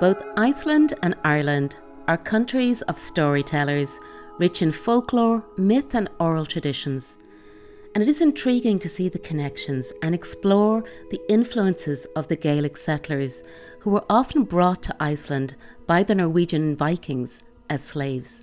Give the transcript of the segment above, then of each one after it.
Both Iceland and Ireland are countries of storytellers, rich in folklore, myth, and oral traditions. And it is intriguing to see the connections and explore the influences of the Gaelic settlers who were often brought to Iceland by the Norwegian Vikings as slaves.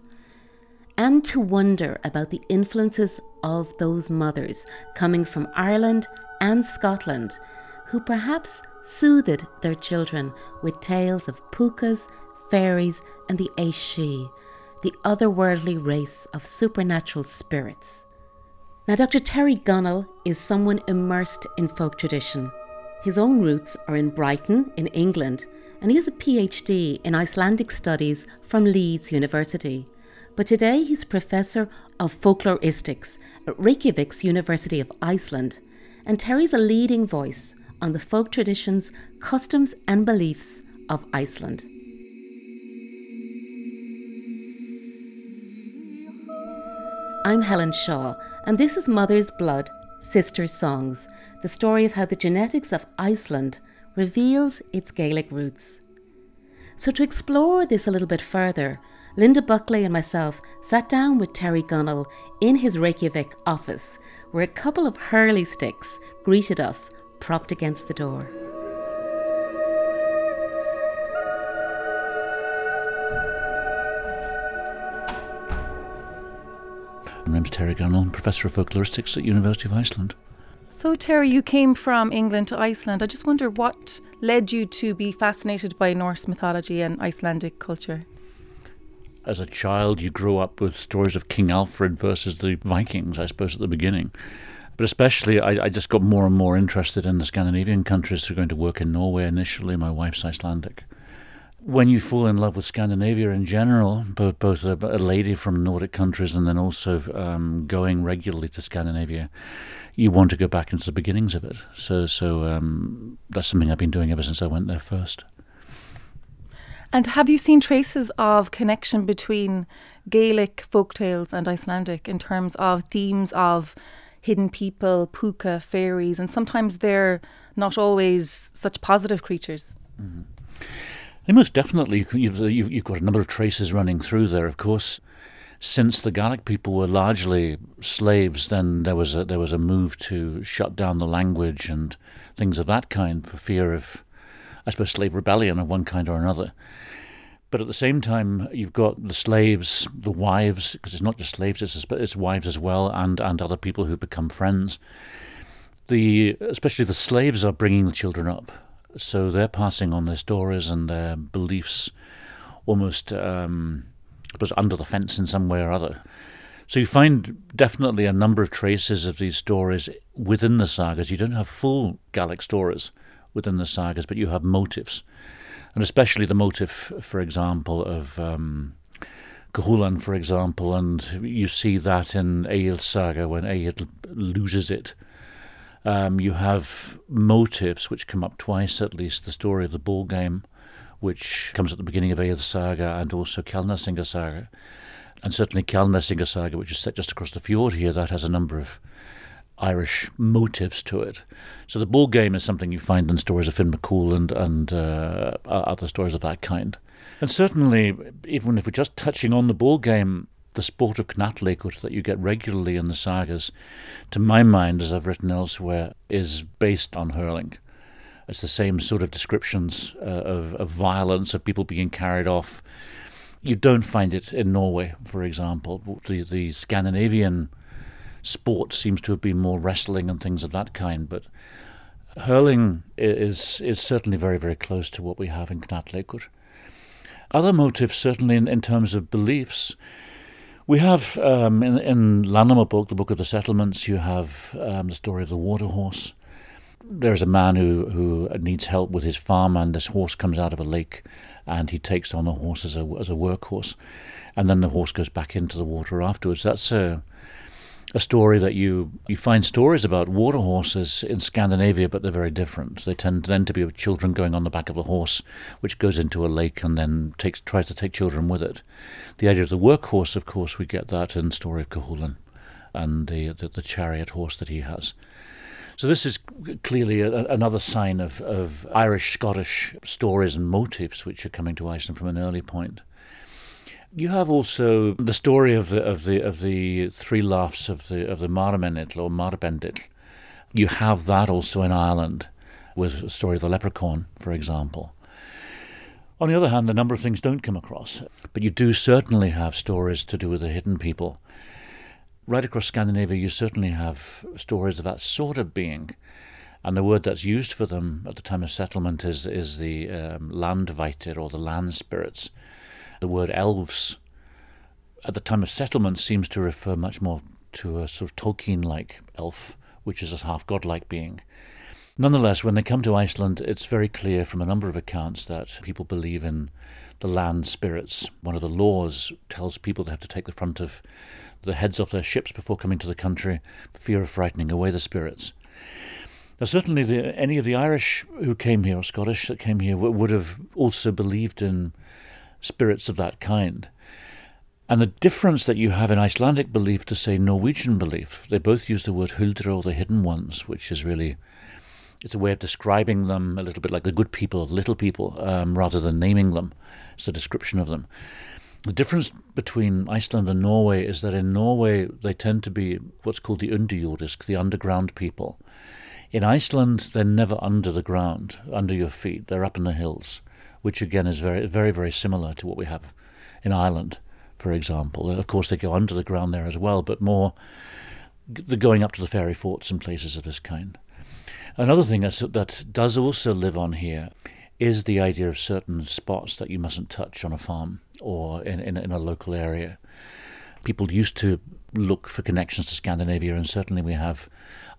And to wonder about the influences of those mothers coming from Ireland and Scotland who perhaps soothed their children with tales of pukas, fairies, and the Aos Sí, the otherworldly race of supernatural spirits. Now, Dr. Terry Gunnell is someone immersed in folk tradition. His own roots are in Brighton, in England, and he has a PhD in Icelandic studies from Leeds University. But today he's Professor of Folkloristics at Reykjavik's University of Iceland, and Terry's a leading voice on the folk traditions, customs, and beliefs of Iceland. I'm Helen Shaw, and this is Mother's Blood, Sister's Songs, the story of how the genetics of Iceland reveals its Gaelic roots. So, to explore this a little bit further, Linda Buckley and myself sat down with Terry Gunnell in his Reykjavik office, where a couple of hurley sticks greeted us, propped against the door. My name's Terry Gunnell, Professor of Folkloristics at University of Iceland. So, Terry, you came from England to Iceland. I just wonder what led you to be fascinated by Norse mythology and Icelandic culture? As a child, you grew up with stories of King Alfred versus the Vikings, I suppose, at the beginning. But especially, I, I just got more and more interested in the Scandinavian countries. who are going to work in Norway initially. My wife's Icelandic when you fall in love with Scandinavia in general, both both a, a lady from Nordic countries and then also um, going regularly to Scandinavia, you want to go back into the beginnings of it. So so um, that's something I've been doing ever since I went there first. And have you seen traces of connection between Gaelic folktales and Icelandic in terms of themes of hidden people, puka, fairies, and sometimes they're not always such positive creatures? Mm-hmm. They most definitely, you've, you've got a number of traces running through there, of course. Since the Gaelic people were largely slaves, then there was a, there was a move to shut down the language and things of that kind for fear of, I suppose, slave rebellion of one kind or another. But at the same time, you've got the slaves, the wives, because it's not just slaves, it's, it's wives as well, and, and other people who become friends. The especially the slaves are bringing the children up so they're passing on their stories and their beliefs almost um, was under the fence in some way or other. So you find definitely a number of traces of these stories within the sagas. You don't have full Gaelic stories within the sagas, but you have motifs, and especially the motif, for example, of um, Cuchulainn, for example, and you see that in Egil's saga when Egil loses it um, you have motives which come up twice at least. The story of the ball game, which comes at the beginning of Egil's saga, and also Kjalnesinga saga. And certainly Kjalnesinga saga, which is set just across the fjord here, that has a number of Irish motives to it. So the ball game is something you find in stories of Finn McCool and, and uh, other stories of that kind. And certainly, even if we're just touching on the ball game, the sport of Knattleikur that you get regularly in the sagas, to my mind, as I've written elsewhere, is based on hurling. It's the same sort of descriptions uh, of, of violence, of people being carried off. You don't find it in Norway, for example. The, the Scandinavian sport seems to have been more wrestling and things of that kind, but hurling is is certainly very, very close to what we have in Knattleikur. Other motives, certainly in, in terms of beliefs, we have um, in, in Landnámabók, the Book of the Settlements, you have um, the story of the water horse. There's a man who, who needs help with his farm, and this horse comes out of a lake, and he takes on the horse as a, as a workhorse. And then the horse goes back into the water afterwards. That's a, a story that you you find stories about water horses in Scandinavia, but they're very different. They tend then to be children going on the back of a horse, which goes into a lake and then takes tries to take children with it. The idea of the workhorse, of course, we get that in the story of Cuchulainn and the, the, the chariot horse that he has. So this is clearly a, another sign of, of Irish Scottish stories and motifs which are coming to Iceland from an early point. You have also the story of the of the of the three laughs of the of the Marmennill or Marbendill. You have that also in Ireland with the story of the leprechaun, for example. On the other hand, a number of things don't come across, but you do certainly have stories to do with the hidden people. Right across Scandinavia, you certainly have stories of that sort of being, and the word that's used for them at the time of settlement is is the um, or the land spirits. The word elves at the time of settlement seems to refer much more to a sort of Tolkien-like elf, which is a half godlike being. Nonetheless, when they come to Iceland, it's very clear from a number of accounts that people believe in the land spirits. One of the laws tells people they have to take the front of the heads off their ships before coming to the country, for fear of frightening away the spirits. Now, certainly, the, any of the Irish who came here, or Scottish that came here, would have also believed in spirits of that kind. And the difference that you have in Icelandic belief to, say, Norwegian belief, they both use the word huldra, or the hidden ones, which is really it's a way of describing them a little bit like the good people, little people, um, rather than naming them. It's a description of them. The difference between Iceland and Norway is that in Norway they tend to be what's called the underjordisk, the underground people. In Iceland, they're never under the ground, under your feet. They're up in the hills, which again is very, very, very similar to what we have in Ireland, for example. Of course, they go under the ground there as well, but more the going up to the fairy forts and places of this kind. Another thing that's, that does also live on here is the idea of certain spots that you mustn't touch on a farm or in, in, in a local area. People used to look for connections to Scandinavia, and certainly we have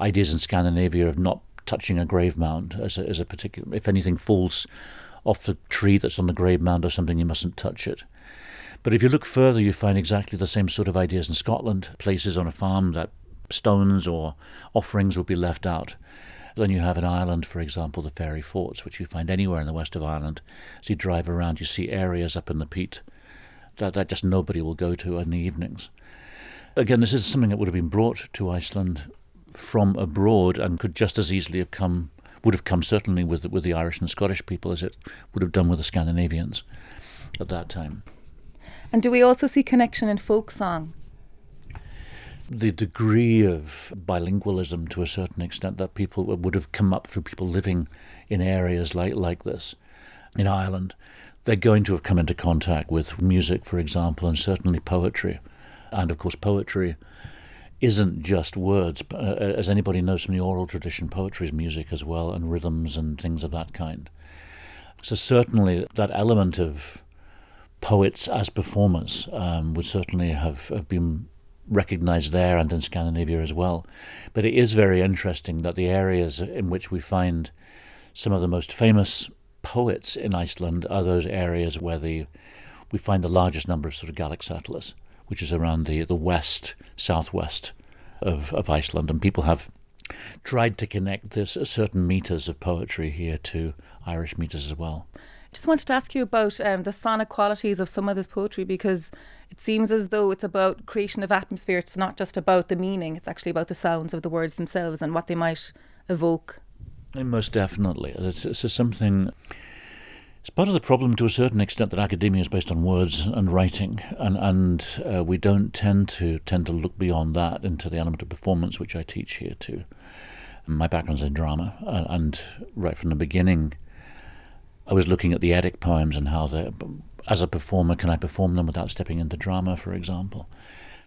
ideas in Scandinavia of not touching a grave mound as a, as a particular. If anything falls off the tree that's on the grave mound or something, you mustn't touch it. But if you look further, you find exactly the same sort of ideas in Scotland. Places on a farm that stones or offerings will be left out. Then you have in Ireland, for example, the fairy forts, which you find anywhere in the west of Ireland. As you drive around, you see areas up in the peat that, that just nobody will go to in the evenings. Again, this is something that would have been brought to Iceland from abroad and could just as easily have come, would have come certainly with, with the Irish and Scottish people as it would have done with the Scandinavians at that time. And do we also see connection in folk song? the degree of bilingualism to a certain extent that people would have come up through people living in areas like, like this in Ireland, they're going to have come into contact with music, for example, and certainly poetry. And of course, poetry isn't just words. Uh, as anybody knows from the oral tradition, poetry is music as well, and rhythms and things of that kind. So, certainly, that element of poets as performers um, would certainly have, have been recognized there and in Scandinavia as well. But it is very interesting that the areas in which we find some of the most famous poets in Iceland are those areas where the we find the largest number of sort of Gaelic settlers, which is around the, the west, southwest of, of Iceland. And people have tried to connect this certain meters of poetry here to Irish meters as well. I just wanted to ask you about um, the sonic qualities of some of this poetry because it seems as though it's about creation of atmosphere. It's not just about the meaning, it's actually about the sounds of the words themselves and what they might evoke. And most definitely. It's, it's something. It's part of the problem to a certain extent that academia is based on words and writing, and and uh, we don't tend to tend to look beyond that into the element of performance, which I teach here too. My background's in drama, and, and right from the beginning, I was looking at the Eddic poems and how they as a performer, can I perform them without stepping into drama, for example?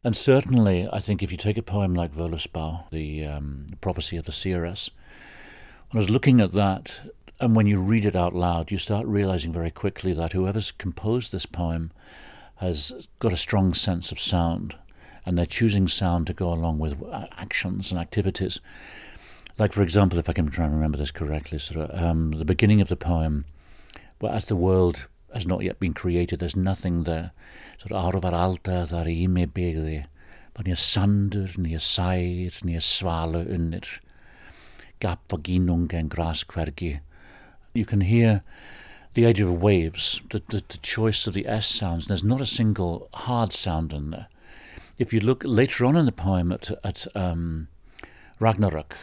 And certainly, I think if you take a poem like Völuspá, the um, prophecy of the seeress, when I was looking at that, and when you read it out loud, you start realizing very quickly that whoever's composed this poem has got a strong sense of sound, and they're choosing sound to go along with actions and activities. Like, for example, if I can try and remember this correctly, sort of, um, the beginning of the poem, well, as the world has not yet been created. There's nothing there. Sort of arfar alda þar í mig byggði. Bara nýja sandur, nýja sær, nýja svala unnir. Gap og gínung en graskvergi. You can hear the idea of waves, the, the, the choice of the S sounds. There's not a single hard sound in there. If you look later on in the poem at, at um, Ragnarok,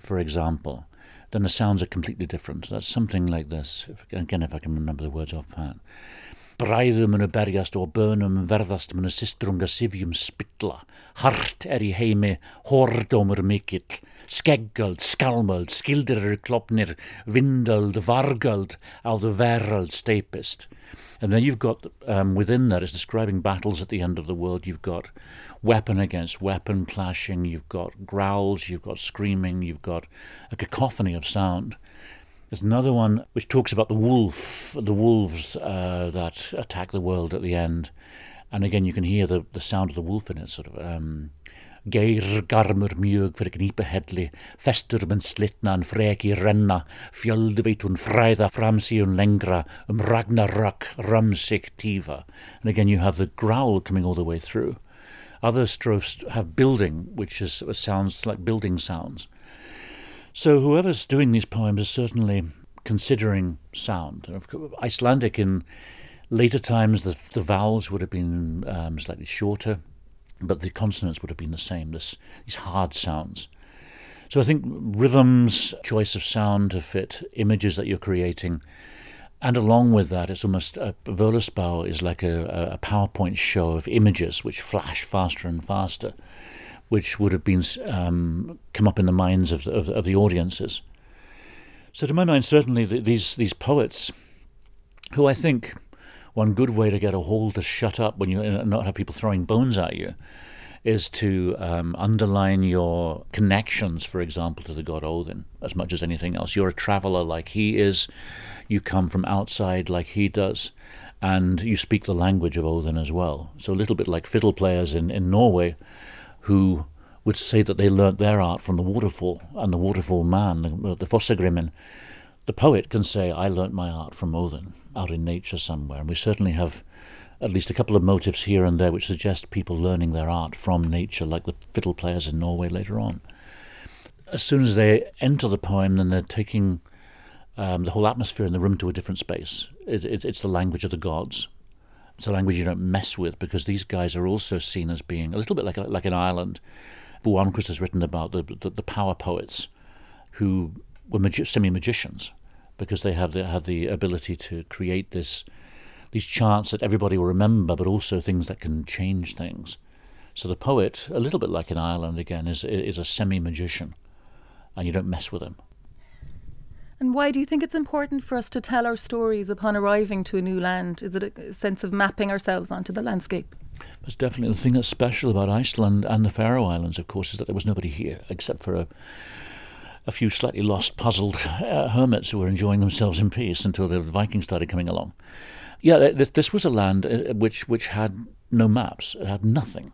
for example, then the sounds are completely different. That's something like this. If, again, if I can remember the words off hand. Bræðum munu berjast og bönum verðast munu systrunga sifjum spilla. Hart er í heimi, hordómur mikill. Skeggöld, skálmöld, skildir eru klopnir, vindöld, vargöld, á the veröld stapist. And then you've got, um, within that, it's describing battles at the end of the world. You've got weapon against weapon clashing, you've got growls, you've got screaming, you've got a cacophony of sound. There's another one which talks about the wolf, the wolves uh, that attack the world at the end. And again, you can hear the, the sound of the wolf in it, sort of. Um, Geir garmur mjög fyrir gnípa helli, festur mun slitnan freki renna, fjöldu veit hún fræða framsíun lengra, um ragnarök rumsik tífa. And again, you have the growl coming all the way through. Other strophes have building, which is sounds like building sounds. So whoever's doing these poems is certainly considering sound. Icelandic in later times, the, the vowels would have been um, slightly shorter, but the consonants would have been the same. This, these hard sounds. So I think rhythms, choice of sound to fit images that you're creating, and along with that, it's almost a Völuspá is like a, a PowerPoint show of images which flash faster and faster which would have been um, come up in the minds of, of, of, the audiences. So, to my mind, certainly the, these these poets, who I think one good way to get a hall to shut up when you not have people throwing bones at you, is to um, underline your connections, for example, to the god Odin as much as anything else. You're a traveler like he is. You come from outside like he does. And you speak the language of Odin as well. So, a little bit like fiddle players in, in Norway who would say that they learnt their art from the waterfall and the waterfall man, the, the Fossegrimen. The poet can say, I learnt my art from Odin, out in nature somewhere. And we certainly have at least a couple of motifs here and there which suggest people learning their art from nature, like the fiddle players in Norway later on. As soon as they enter the poem, then they're taking um, the whole atmosphere in the room to a different space. It, it, it's the language of the gods. It's a language you don't mess with because these guys are also seen as being a little bit like a, like an island. Bo has written about the, the, the power poets who were magi- semi magicians because they have the, have the ability to create this these charts that everybody will remember, but also things that can change things. So the poet, a little bit like an island again, is is a semi magician, and you don't mess with him. And why do you think it's important for us to tell our stories upon arriving to a new land? Is it a sense of mapping ourselves onto the landscape? It's definitely the thing that's special about Iceland and the Faroe Islands, of course, is that there was nobody here except for a, a few slightly lost, puzzled uh, hermits who were enjoying themselves in peace until the Vikings started coming along. Yeah, this, this was a land uh, which which had no maps. It had nothing,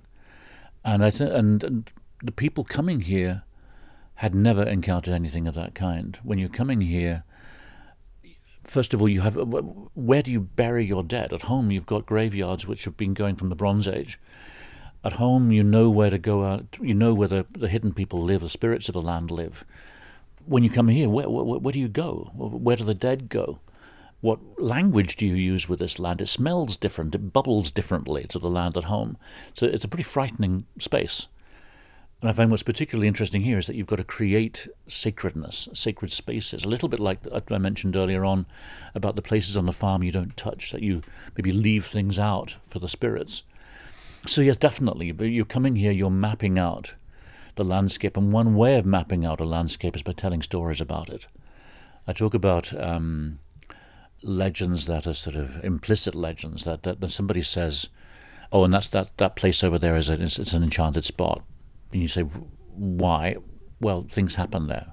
and I th- and, and the people coming here had never encountered anything of that kind. When you're coming here, first of all, you have where do you bury your dead? At home, you've got graveyards which have been going from the Bronze Age. At home, you know where to go out. You know where the, the hidden people live, the spirits of the land live. When you come here, where, where, where do you go? Where do the dead go? What language do you use with this land? It smells different. It bubbles differently to the land at home. So it's a pretty frightening space. And I find what's particularly interesting here is that you've got to create sacredness, sacred spaces, a little bit like I mentioned earlier on about the places on the farm you don't touch, that you maybe leave things out for the spirits. So, yes, definitely, but you're coming here, you're mapping out the landscape, and one way of mapping out a landscape is by telling stories about it. I talk about um, legends that are sort of implicit legends, that, that, that somebody says, oh, and that's that, that place over there is a, it's, it's an enchanted spot and you say, why? Well, things happen there.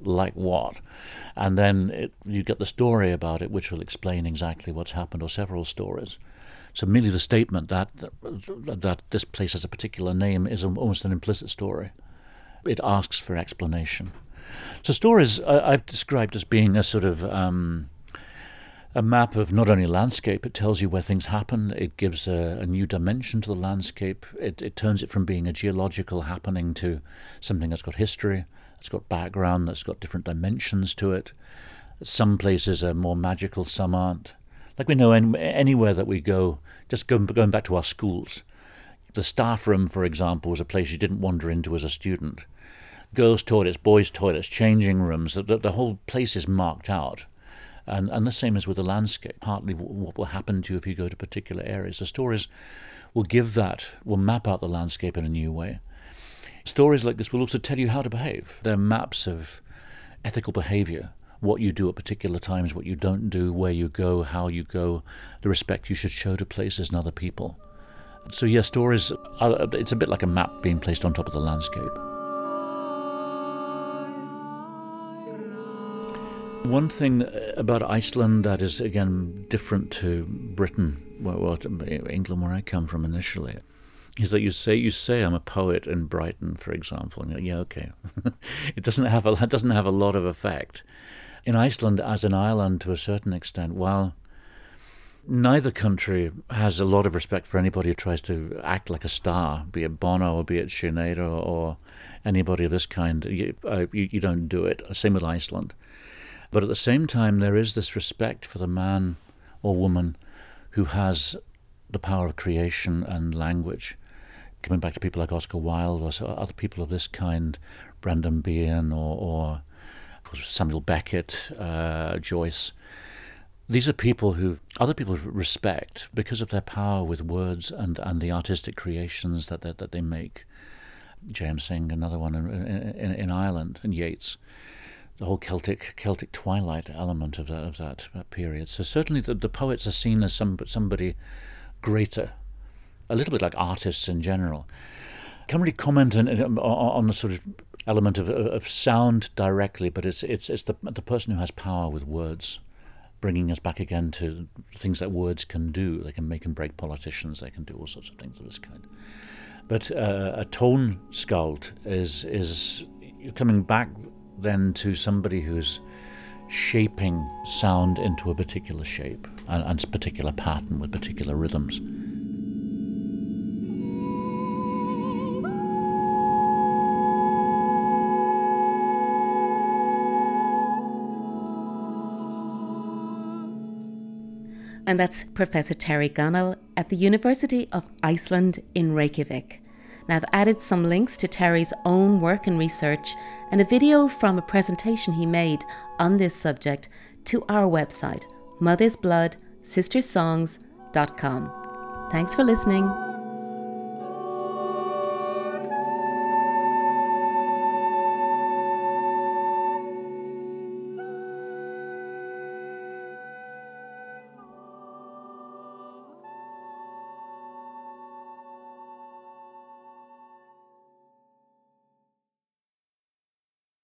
Like what? And then it, you get the story about it, which will explain exactly what's happened, or several stories. So merely the statement that that, that this place has a particular name is almost an implicit story. It asks for explanation. So stories I've described as being a sort of um, a map of not only landscape, it tells you where things happen, it gives a, a new dimension to the landscape, it, it, turns it from being a geological happening to something that's got history, that's got background, that's got different dimensions to it. Some places are more magical, some aren't. Like we know anywhere that we go, just going, going back to our schools, the staff room, for example, was a place you didn't wander into as a student girls' toilets, boys' toilets, changing rooms. The, the, the whole place is marked out. And, and the same as with the landscape, partly what will happen to you if you go to particular areas. The stories will give that, will map out the landscape in a new way. Stories like this will also tell you how to behave. They're maps of ethical behavior, what you do at particular times, what you don't do, where you go, how you go, the respect you should show to places and other people. So, yeah, stories, are, it's a bit like a map being placed on top of the landscape. One thing about Iceland that is, again, different to Britain, well, well, England, where I come from initially, is that you say you say I'm a poet in Brighton, for example, and yeah, okay, it doesn't have a it doesn't have a lot of effect. In Iceland, as in Ireland, to a certain extent, while neither country has a lot of respect for anybody who tries to act like a star, be it Bono or be it Sinead or, or anybody of this kind. You, uh, you, you don't do it. Same with Iceland. But at the same time, there is this respect for the man or woman who has the power of creation and language. Coming back to people like Oscar Wilde or other people of this kind, Brendan Behan or, or Samuel Beckett, uh, Joyce. These are people who other people respect because of their power with words and, and the artistic creations that, that, that they make. James Synge, another one in, in, in Ireland, and Yeats the whole Celtic Celtic twilight element of that of that, that period. So certainly the, the poets are seen as some somebody greater, a little bit like artists in general. Can't really comment on, on the sort of element of, of sound directly, but it's it's it's the the person who has power with words, bringing us back again to things that words can do. They can make and break politicians. They can do all sorts of things of this kind. But uh, a tone skald is is coming back then to somebody who's shaping sound into a particular shape and, and particular pattern with particular rhythms. And that's Professor Terry Gunnell at the University of Iceland in Reykjavik. Now, I've added some links to Terry's own work and research and a video from a presentation he made on this subject to our website, mothersbloodsistersongs.com. Thanks for listening.